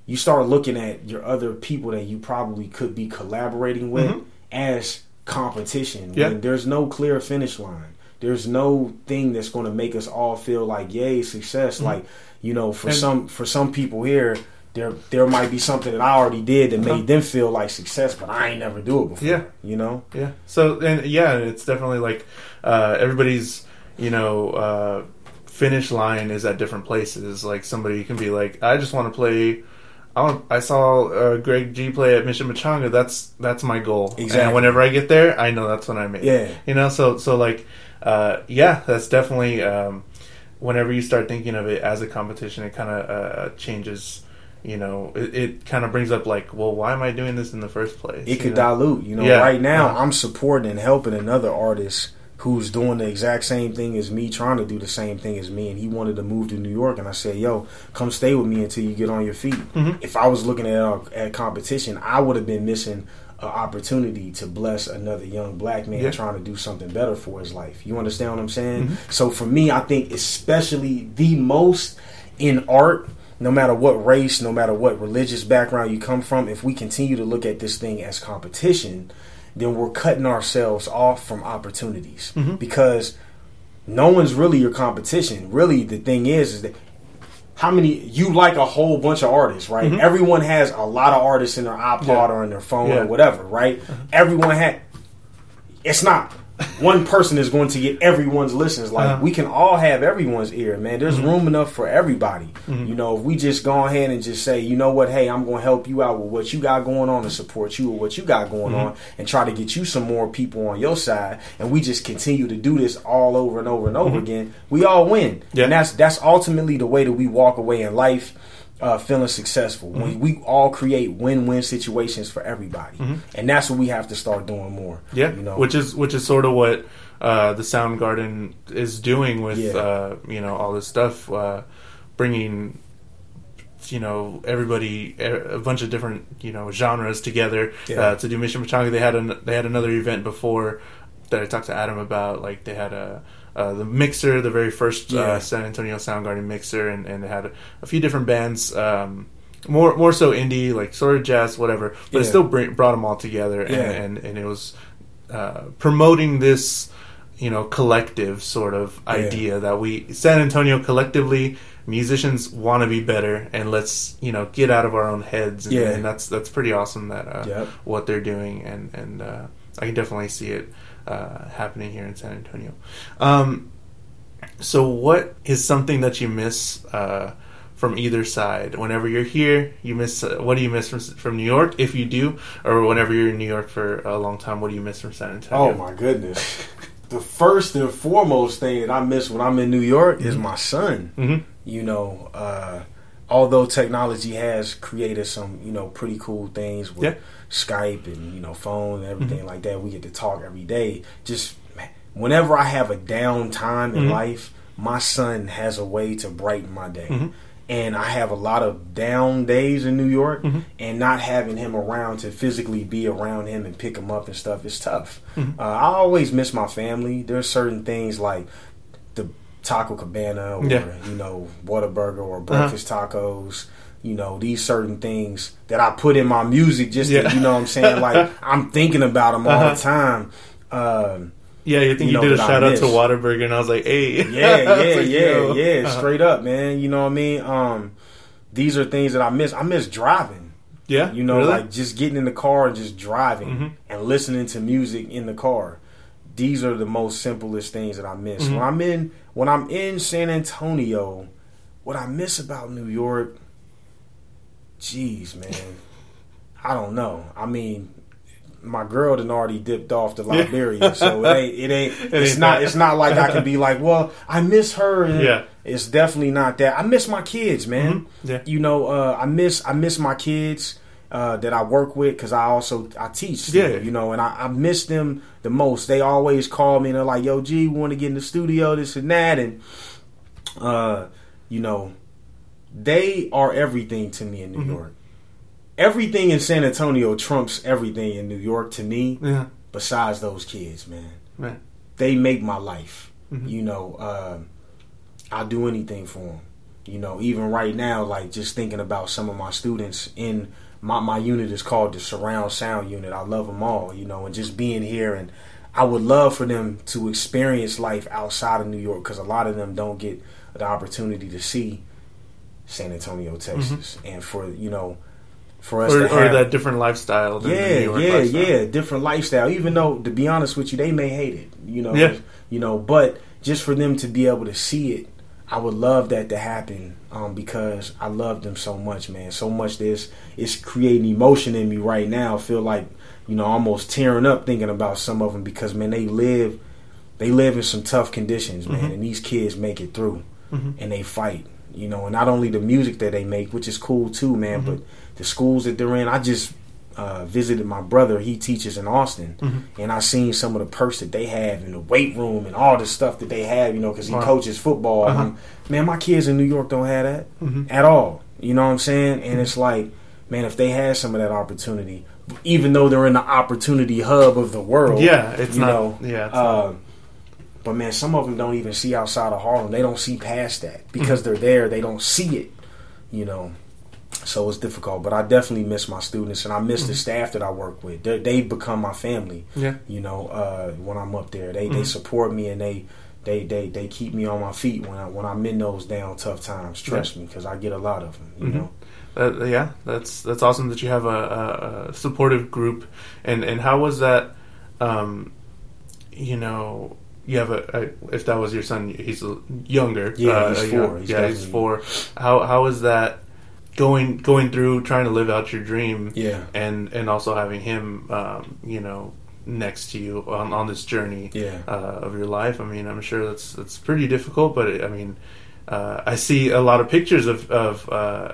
S1: you start looking at your other people that you probably could be collaborating with as competition.
S3: Yeah.
S1: When there's no clear finish line. There's no thing that's going to make us all feel like yay success. Like you know, for
S3: And-
S1: some for some people here, there there might be something that I already did that made them feel like success, but I ain't never do it before.
S3: Yeah.
S1: you know.
S3: Yeah. So and yeah, it's definitely like uh, everybody's you know uh, finish line is at different places. Like somebody can be like, I just want to play. I saw uh, Greg G play at Mission Pachanga. That's that's my goal.
S1: Exactly.
S3: And whenever I get there, I know that's when I make.
S1: Yeah.
S3: You know. So so like uh, yeah, that's definitely. Um, whenever you start thinking of it as a competition, it kind of uh, changes. You know, it, it kind of brings up like, well, why am I doing this in the first place?
S1: It could
S3: know?
S1: dilute. You know,
S3: Yeah.
S1: right now
S3: Uh-huh.
S1: I'm supporting and helping another artist who's doing the exact same thing as me, trying to do the same thing as me, and he wanted to move to New York, and I said, "Yo, come stay with me until you get on your feet."
S3: Mm-hmm.
S1: If I was looking at uh, at competition, I would have been missing an opportunity to bless another young black man
S3: Yeah. Mm-hmm.
S1: trying to do something better for his life. You understand what I'm saying? So for me, I think especially the most in art no matter what race, no matter what religious background you come from, if we continue to look at this thing as competition, then we're cutting ourselves off from opportunities mm-hmm. because no one's really your competition. Really, the thing is, is that how many you like a whole bunch of artists, right? Mm-hmm. Everyone has a lot of artists in their iPod
S3: Yeah.
S1: or in their phone
S3: Yeah.
S1: or whatever, right? Uh-huh. Everyone had. It's not one person is going to get everyone's listens. Like
S3: Uh-huh.
S1: we can all have everyone's ear, man. There's
S3: Mm-hmm.
S1: room enough for everybody. You know, if we just go ahead and just say, you know what, hey, I'm going to help you out with what you got going on and support you with what you got going
S3: Mm-hmm.
S1: on, and try to get you some more people on your side, and we just continue to do this all over and over and over again, we all win.
S3: Mm-hmm. Yeah.
S1: And that's that's ultimately the way that we walk away in life. Uh, feeling successful
S3: Mm-hmm.
S1: we all create win-win situations for everybody, and that's what we have to start doing more.
S3: Mm-hmm. Yeah,
S1: you know,
S3: which is which is sort of what uh, the Soundgarden is doing with
S1: Yeah.
S3: uh, you know all this stuff, uh, bringing you know everybody a bunch of different you know genres together
S1: Yeah.
S3: uh, to do Mission Pachanga. They had an, they had another event before that I talked to Adam about. Like they had a. Uh, the mixer, the very first
S1: Yeah.
S3: uh, San Antonio Soundgarden mixer, and, and they had a, a few different bands, um, more more so indie, like sort of jazz, whatever. But it still bring, brought them all together, and,
S1: Yeah.
S3: and and it was uh, promoting this, you know, collective sort of
S1: Yeah.
S3: idea that we San Antonio collectively musicians want to be better, and let's you know get out of our own heads. And,
S1: Yeah.
S3: and that's that's pretty awesome that uh,
S1: Yep.
S3: what they're doing, and and uh, I can definitely see it uh, happening here in San Antonio. Um, so, what is something that you miss? Uh, from either side. Whenever you're here, you miss. Uh, what do you miss from from New York, if you do, or whenever you're in New York for a long time, what do you miss from San Antonio?
S1: oh my goodness, the first and foremost thing that I miss when I'm in New York is my son.
S3: Mhm.
S1: You know, uh, although technology has created some, you know, pretty cool things with
S3: Yeah.
S1: Skype and you know phone and everything like that, we get to talk every day. Just whenever I have a down time in
S3: Mhm.
S1: life, my son has a way to brighten my day.
S3: Mhm.
S1: And I have a lot of down days in New York,
S3: Mhm.
S1: and not having him around to physically be around him and pick him up and stuff is tough.
S3: Mhm.
S1: Uh, I always miss my family. There's certain things like the Taco Cabana or
S3: Yeah. Uh-huh.
S1: you know Whataburger or breakfast tacos. You know these certain things that I put in my music just
S3: Yeah.
S1: to, you know what I'm saying like I'm thinking about them all
S3: Uh-huh.
S1: the time. Um,
S3: Yeah, you think
S1: You
S3: you,
S1: know,
S3: did a shout out to Whataburger, and I was like, hey.
S1: yeah, yeah,
S3: like,
S1: yeah,
S3: yo.
S1: yeah.
S3: Uh-huh.
S1: Straight up, man. You know what I mean? Um, these are things that I miss. I miss driving.
S3: Yeah,
S1: You know,
S3: really?
S1: like just getting in the car and just driving
S3: Mhm.
S1: and listening to music in the car. These are the most simplest things that I miss.
S3: Mhm.
S1: When I'm in when I'm in San Antonio, what I miss about New York, jeez, man. I don't know. I mean, my girl done already dipped off to Liberia, so it ain't it ain't it's not it's not like I can be like, well, I miss her.
S3: Yeah.
S1: It's definitely not that. I miss my kids, man
S3: Mhm. Yeah.
S1: you know, uh, I miss I miss my kids uh, that I work with because I also I teach.
S3: Yeah.
S1: you know, and I, I miss them the most. They always call me and they're like, "Yo, G, want to get in the studio, this and that," and uh, you know, they are everything to me in New
S3: Mhm.
S1: York. Everything in San Antonio trumps everything in New York to me.
S3: Yeah,
S1: Besides those kids, man,
S3: man.
S1: they make my life.
S3: Mhm.
S1: You know, uh, I'll do anything for them. You know, even right now, like just thinking about some of my students in my my unit is called the surround sound unit. I love them all. You know, and just being here and I would love for them to experience life outside of New York because a lot of them don't get the opportunity to see San Antonio, Texas, and for you know, for us
S3: Mm-hmm. Or,
S1: to
S3: or
S1: have
S3: that different lifestyle. Than the New
S1: yeah,
S3: York
S1: yeah,
S3: lifestyle.
S1: yeah. Different lifestyle. Even though, to be honest with you, they may hate it. You know,
S3: Yeah.
S1: you know. But just for them to be able to see it, I would love that to happen um, because I love them so much, man. So much this it's creating emotion in me right now. I feel like you know almost tearing up thinking about some of them because man, they live they live in some tough conditions, man,
S3: Mhm.
S1: and these kids make it through
S3: Mhm.
S1: and they fight. You know, and not only the music that they make, which is cool too, man,
S3: Mhm.
S1: but the schools that they're in. I just uh, visited my brother. He teaches in Austin,
S3: Mhm.
S1: and I seen some of the perks that they have in the weight room and all the stuff that they have. You know, because he
S3: Wow.
S1: coaches football.
S3: Uh-huh.
S1: And, man, my kids in New York don't have that
S3: Mhm.
S1: at all. You know what I'm saying? And it's like, man, if they had some of that opportunity, even though they're in the opportunity hub of the world,
S3: Yeah, it's
S1: you
S3: not.
S1: know,
S3: yeah, it's
S1: uh,
S3: not.
S1: But man, some of them don't even see outside of Harlem. They don't see past that
S3: Mm-hmm.
S1: because they're there. They don't see it, you know. So it's difficult. But I definitely miss my students, and I miss
S3: Mm-hmm.
S1: the staff that I work with. They they've become my family.
S3: yeah.
S1: You know, uh, when I'm up there, they
S3: Mhm.
S1: they support me and they. They, they, they keep me on my feet when I when I'm in those down tough times. Trust me, because I get a lot of them. You
S3: Mhm.
S1: know,
S3: Uh, yeah, that's that's awesome that you have a, a, a supportive group, and and how was that? Um, you know, you have a, a if that was your son, he's younger.
S1: Yeah,
S3: uh,
S1: he's four. He's
S3: yeah, he's four. How how is that going going through trying to live out your dream?
S1: Yeah.
S3: and and also having him, um, you know, next to you on on this journey
S1: Yeah.
S3: uh, of your life. I mean, I'm sure that's that's pretty difficult, but it, I mean, uh, I see a lot of pictures of of uh,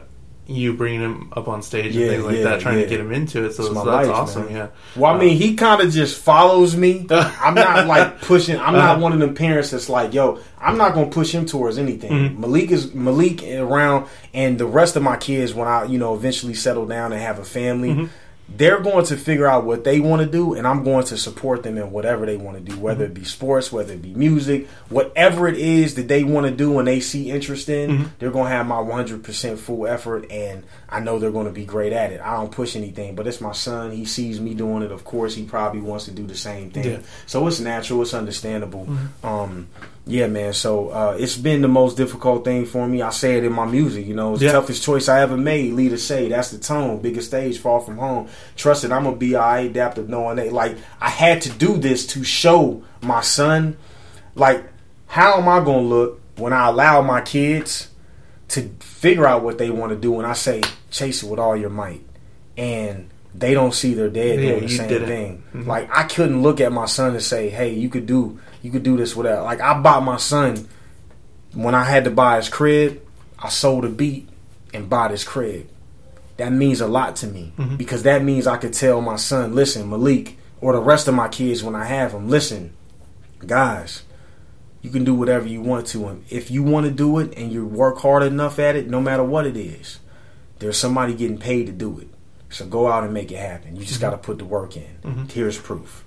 S3: you bringing him up on stage
S1: Yeah,
S3: and things like
S1: yeah,
S3: that, trying
S1: yeah.
S3: to get him into it. So
S1: It's my
S3: that's
S1: life,
S3: awesome.
S1: man.
S3: Yeah.
S1: Well, I mean, he kind of just follows me. I'm not like pushing. I'm not
S3: Uh-huh.
S1: one of them parents that's like, "Yo, I'm not gonna push him towards anything."
S3: Mhm.
S1: Malik is Malik around, and the rest of my kids, when I you know eventually settle down and have a family,
S3: Mhm.
S1: They're going to figure out what they want to do, and I'm going to support them in whatever they want to do, whether it be sports, whether it be music, whatever it is that they want to do and they see interest in.
S3: Mhm.
S1: They're going to have my 100% full effort, and I know they're going to be great at it. I don't push anything, but it's my son. He sees me doing it. Of course, he probably wants to do the same thing.
S3: Yeah.
S1: So it's natural. It's understandable. Um, yeah, man. So uh, it's been the most difficult thing for me. I say it in my music. You know, it's
S3: Yeah.
S1: the toughest choice I ever made. Leader say that's the tone. Biggest stage, far from home. Trusted, I'm gonna be. Adaptive, knowing that. Like I had to do this to show my son. Like, how am I gonna look when I allow my kids to figure out what they want to do, and I say chase it with all your might, and they don't see their dad
S5: Yeah,
S1: doing the same
S5: it.
S1: thing.
S5: Mhm.
S1: Like I couldn't look at my son and say, "Hey, you could do you could do this without." Like I bought my son when I had to buy his crib. I sold a beat and bought his crib. That means a lot to me
S5: Mhm.
S1: because that means I could tell my son, "Listen, Malik, or the rest of my kids when I have them, listen, guys." You can do whatever you want to, and if you want to do it and you work hard enough at it, no matter what it is, there's somebody getting paid to do it. So go out and make it happen. You just got to put the work in.
S5: Mhm.
S1: Here's proof.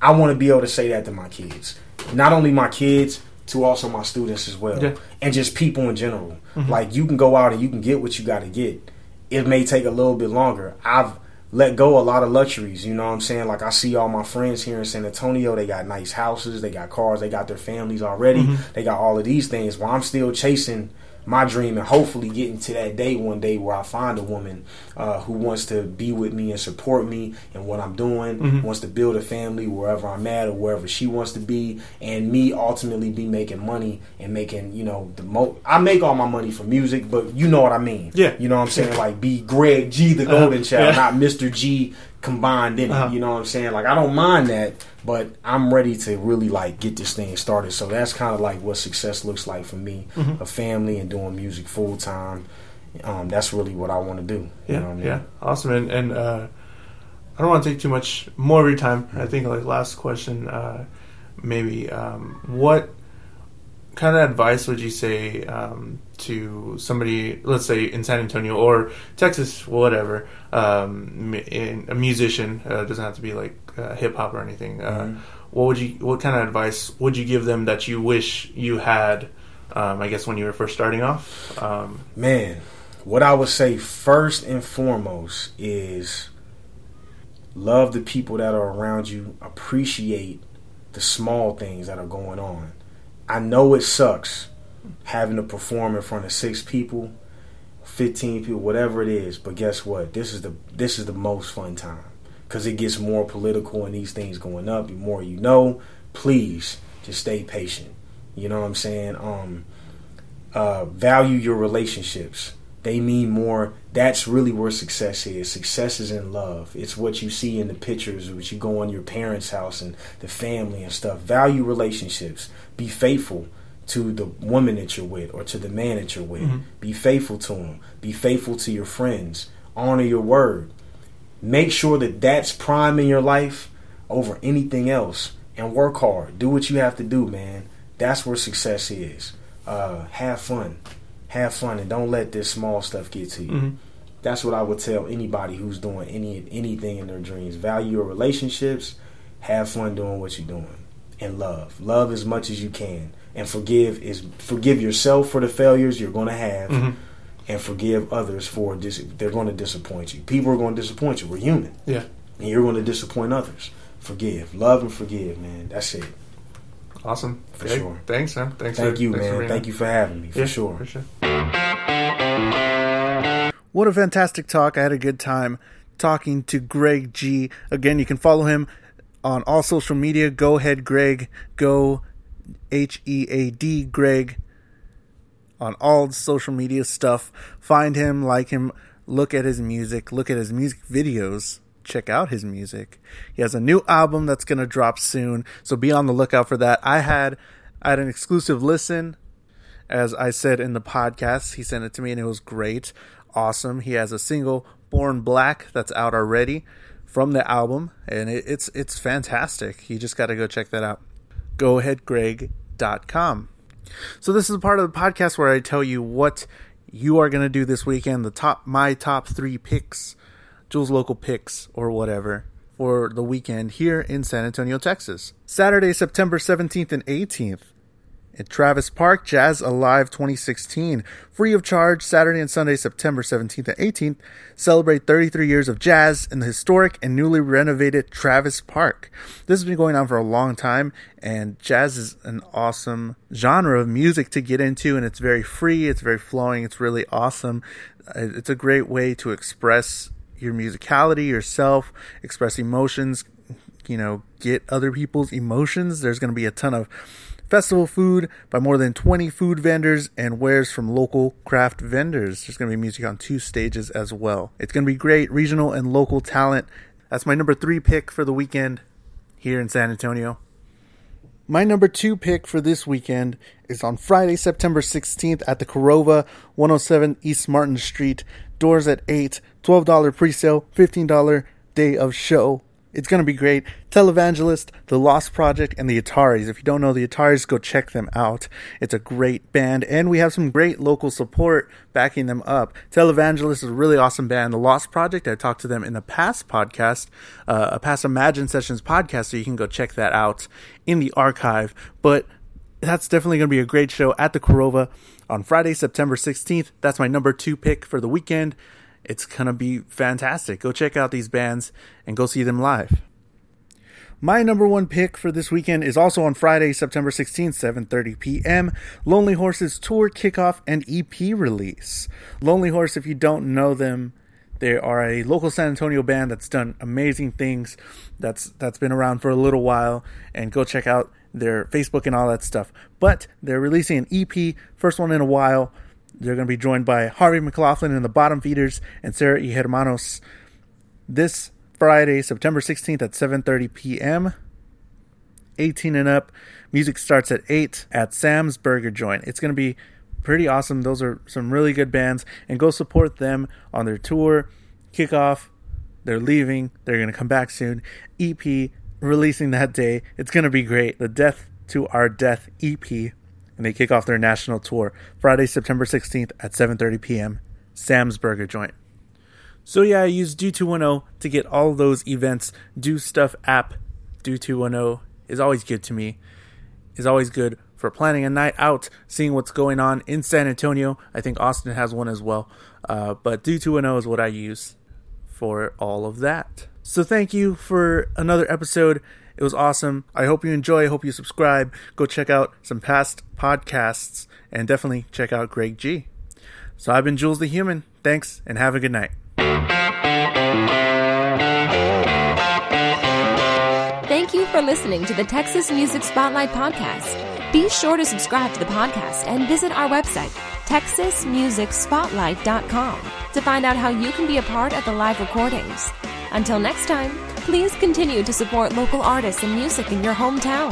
S1: I want to be able to say that to my kids. Not only my kids, to also my students as well.
S5: Yeah.
S1: And just people in general.
S5: Mhm.
S1: Like you can go out and you can get what you got to get. It may take a little bit longer. I've let go a lot of luxuries, you know what I'm saying? Like I see all my friends here in San Antonio, they got nice houses, they got cars, they got their families already.
S5: Mhm.
S1: They got all of these things while I'm still chasing my dream and hopefully getting to that day one day where I find a woman uh, who wants to be with me and support me and what I'm doing,
S5: Mhm.
S1: wants to build a family wherever I'm at or wherever she wants to be, and me ultimately be making money and making you know the mo. I make all my money from music, but you know what I mean.
S5: Yeah.
S1: you know what I'm saying. Like be Greg G, the
S5: Uh-huh.
S1: Golden Child,
S5: Yeah.
S1: not Mr. G combined in it.
S5: Uh-huh.
S1: You know what I'm saying? Like I don't mind that, but I'm ready to really like get this thing started. So that's kind of like what success looks like for me,
S5: Mhm.
S1: a family and doing music full time. Um, that's really what I want to do.
S5: Yeah,
S1: you know what I mean?
S5: yeah, awesome. And and uh, I don't want to take too much more of your time. I think like last question, uh, maybe um, what kind of advice would you say um, to somebody, let's say in San Antonio or Texas, whatever, um, in, a musician uh, doesn't have to be like uh, hip hop or anything. Uh,
S1: Mhm.
S5: What would you? What kind of advice would you give them that you wish you had? Um, I guess when you were first starting off. Um,
S1: Man, what I would say first and foremost is love the people that are around you, appreciate the small things that are going on. I know it sucks having to perform in front of six people, 15 people, whatever it is, but guess what? This is the this is the most fun time cuz it gets more political and these things going up, the more you know, please just stay patient. You know what I'm saying? Um uh, value your relationships. They mean more. That's really where success is. Success is in love. It's what you see in the pictures, what you go in your parents' house and the family and stuff. Value relationships. Be faithful to the woman that you're with or to the man that you're with.
S5: Mhm.
S1: Be faithful to them. Be faithful to your friends. Honor your word. Make sure that that's prime in your life over anything else and work hard. Do what you have to do, man. That's where success is uh, have fun, have fun, and don't let this small stuff get to you.
S5: mhm.
S1: That's what I would tell anybody who's doing any anything in their dreams. Value your relationships, have fun doing what you're doing, and love. Love as much as you can, and forgive is forgive yourself for the failures you're going to have,
S5: Mhm.
S1: and forgive others for dis- they're going to disappoint you. People are going to disappoint you. We're human,
S5: Yeah.
S1: and you're going to disappoint others. Forgive, love, and forgive, man. That's it.
S5: Awesome.
S1: For
S5: Okay.
S1: sure.
S5: Thanks, man. Thanks.
S1: Thank
S5: for,
S1: you,
S5: thanks
S1: man.
S5: being
S1: Thank
S5: on.
S1: you for having me. For
S5: Yeah,
S1: sure.
S5: For sure.
S3: What a fantastic talk. I had a good time talking to Greg G. Again, you can follow him on all social media. Go ahead, Greg. Go H E A D Greg on all social media stuff. Find him, like him, look at his music, look at his music videos, check out his music. He has a new album that's going to drop soon, so be on the lookout for that. I had I had an exclusive listen as I said in the podcast. He sent it to me and it was great. Awesome. He has a single Born Black that's out already from the album and it, it's it's fantastic. You just got to go check that out. Goaheadgreg.com. So this is a part of the podcast where I tell you what you are going to do this weekend, the top my top 3 picks, Jules local picks or whatever for the weekend here in San Antonio, Texas. Saturday, September 17th and 18th at Travis Park Jazz Alive 2016. Free of charge Saturday and Sunday, September 17th and 18th. Celebrate 33 years of jazz in the historic and newly renovated Travis Park. This has been going on for a long time, and jazz is an awesome genre of music to get into, and it's very free, it's very flowing, it's really awesome. Uh, It's a great way to express your musicality, yourself, express emotions, you know, get other people's emotions. There's going to be a ton of festival food by more than 20 food vendors and wares from local craft vendors. There's going to be music on two stages as well. It's going to be great regional and local talent. That's my number three pick for the weekend here in San Antonio. My number two pick for this weekend is on Friday, September 16th at the Korova, 107 East Martin Street. Doors at 8, $12 pre sale, $15 day of show. It's going to be great. Televangelist, The Lost Project, and the Ataris. If you don't know the Ataris, go check them out. It's a great band, and we have some great local support backing them up. Televangelist is a really awesome band. The Lost Project, I talked to them in a past podcast, uh, a past Imagine Sessions podcast, so you can go check that out in the archive. But that's definitely going to be a great show at the Korova on Friday, September 16th. That's my number two pick for the weekend it's going to be fantastic. Go check out these bands and go see them live. My number one pick for this weekend is also on Friday, September 16th, 7:30 p.m. Lonely Horses tour kickoff and EP release. Lonely Horse, if you don't know them, they are a local San Antonio band that's done amazing things. That's that's been around for a little while, and go check out their Facebook and all that stuff. But they're releasing an EP, first one in a while. They're going to be joined by Harvey McLaughlin and the Bottom Feeders and Sarah E. Hermanos this Friday, September 16th at 7:30 p.m. 18 and up. Music starts at 8 at Sam's Burger Joint. It's going to be pretty awesome. Those are some really good bands and go support them on their tour kickoff. They're leaving. They're going to come back soon. EP releasing that day. It's going to be great. The Death to Our Death EP and they kick off their national tour Friday, September 16th at 7:30 p.m. Sam's Burger Joint. So yeah, I use Do 210 to get all those events. Do Stuff app Do 210 is always good to me. Is always good for planning a night out, seeing what's going on in San Antonio. I think Austin has one as well. Uh, but Do 210 is what I use for all of that. So thank you for another episode. It was awesome. I hope you enjoy. I hope you subscribe. Go check out some past podcasts and definitely check out Greg G. So I've been Jules the Human. Thanks and have a good night.
S2: Thank you for listening to the Texas Music Spotlight Podcast. Be sure to subscribe to the podcast and visit our website, texasmusicspotlight.com, to find out how you can be a part of the live recordings. Until next time, Please continue to support local artists and music in your hometown.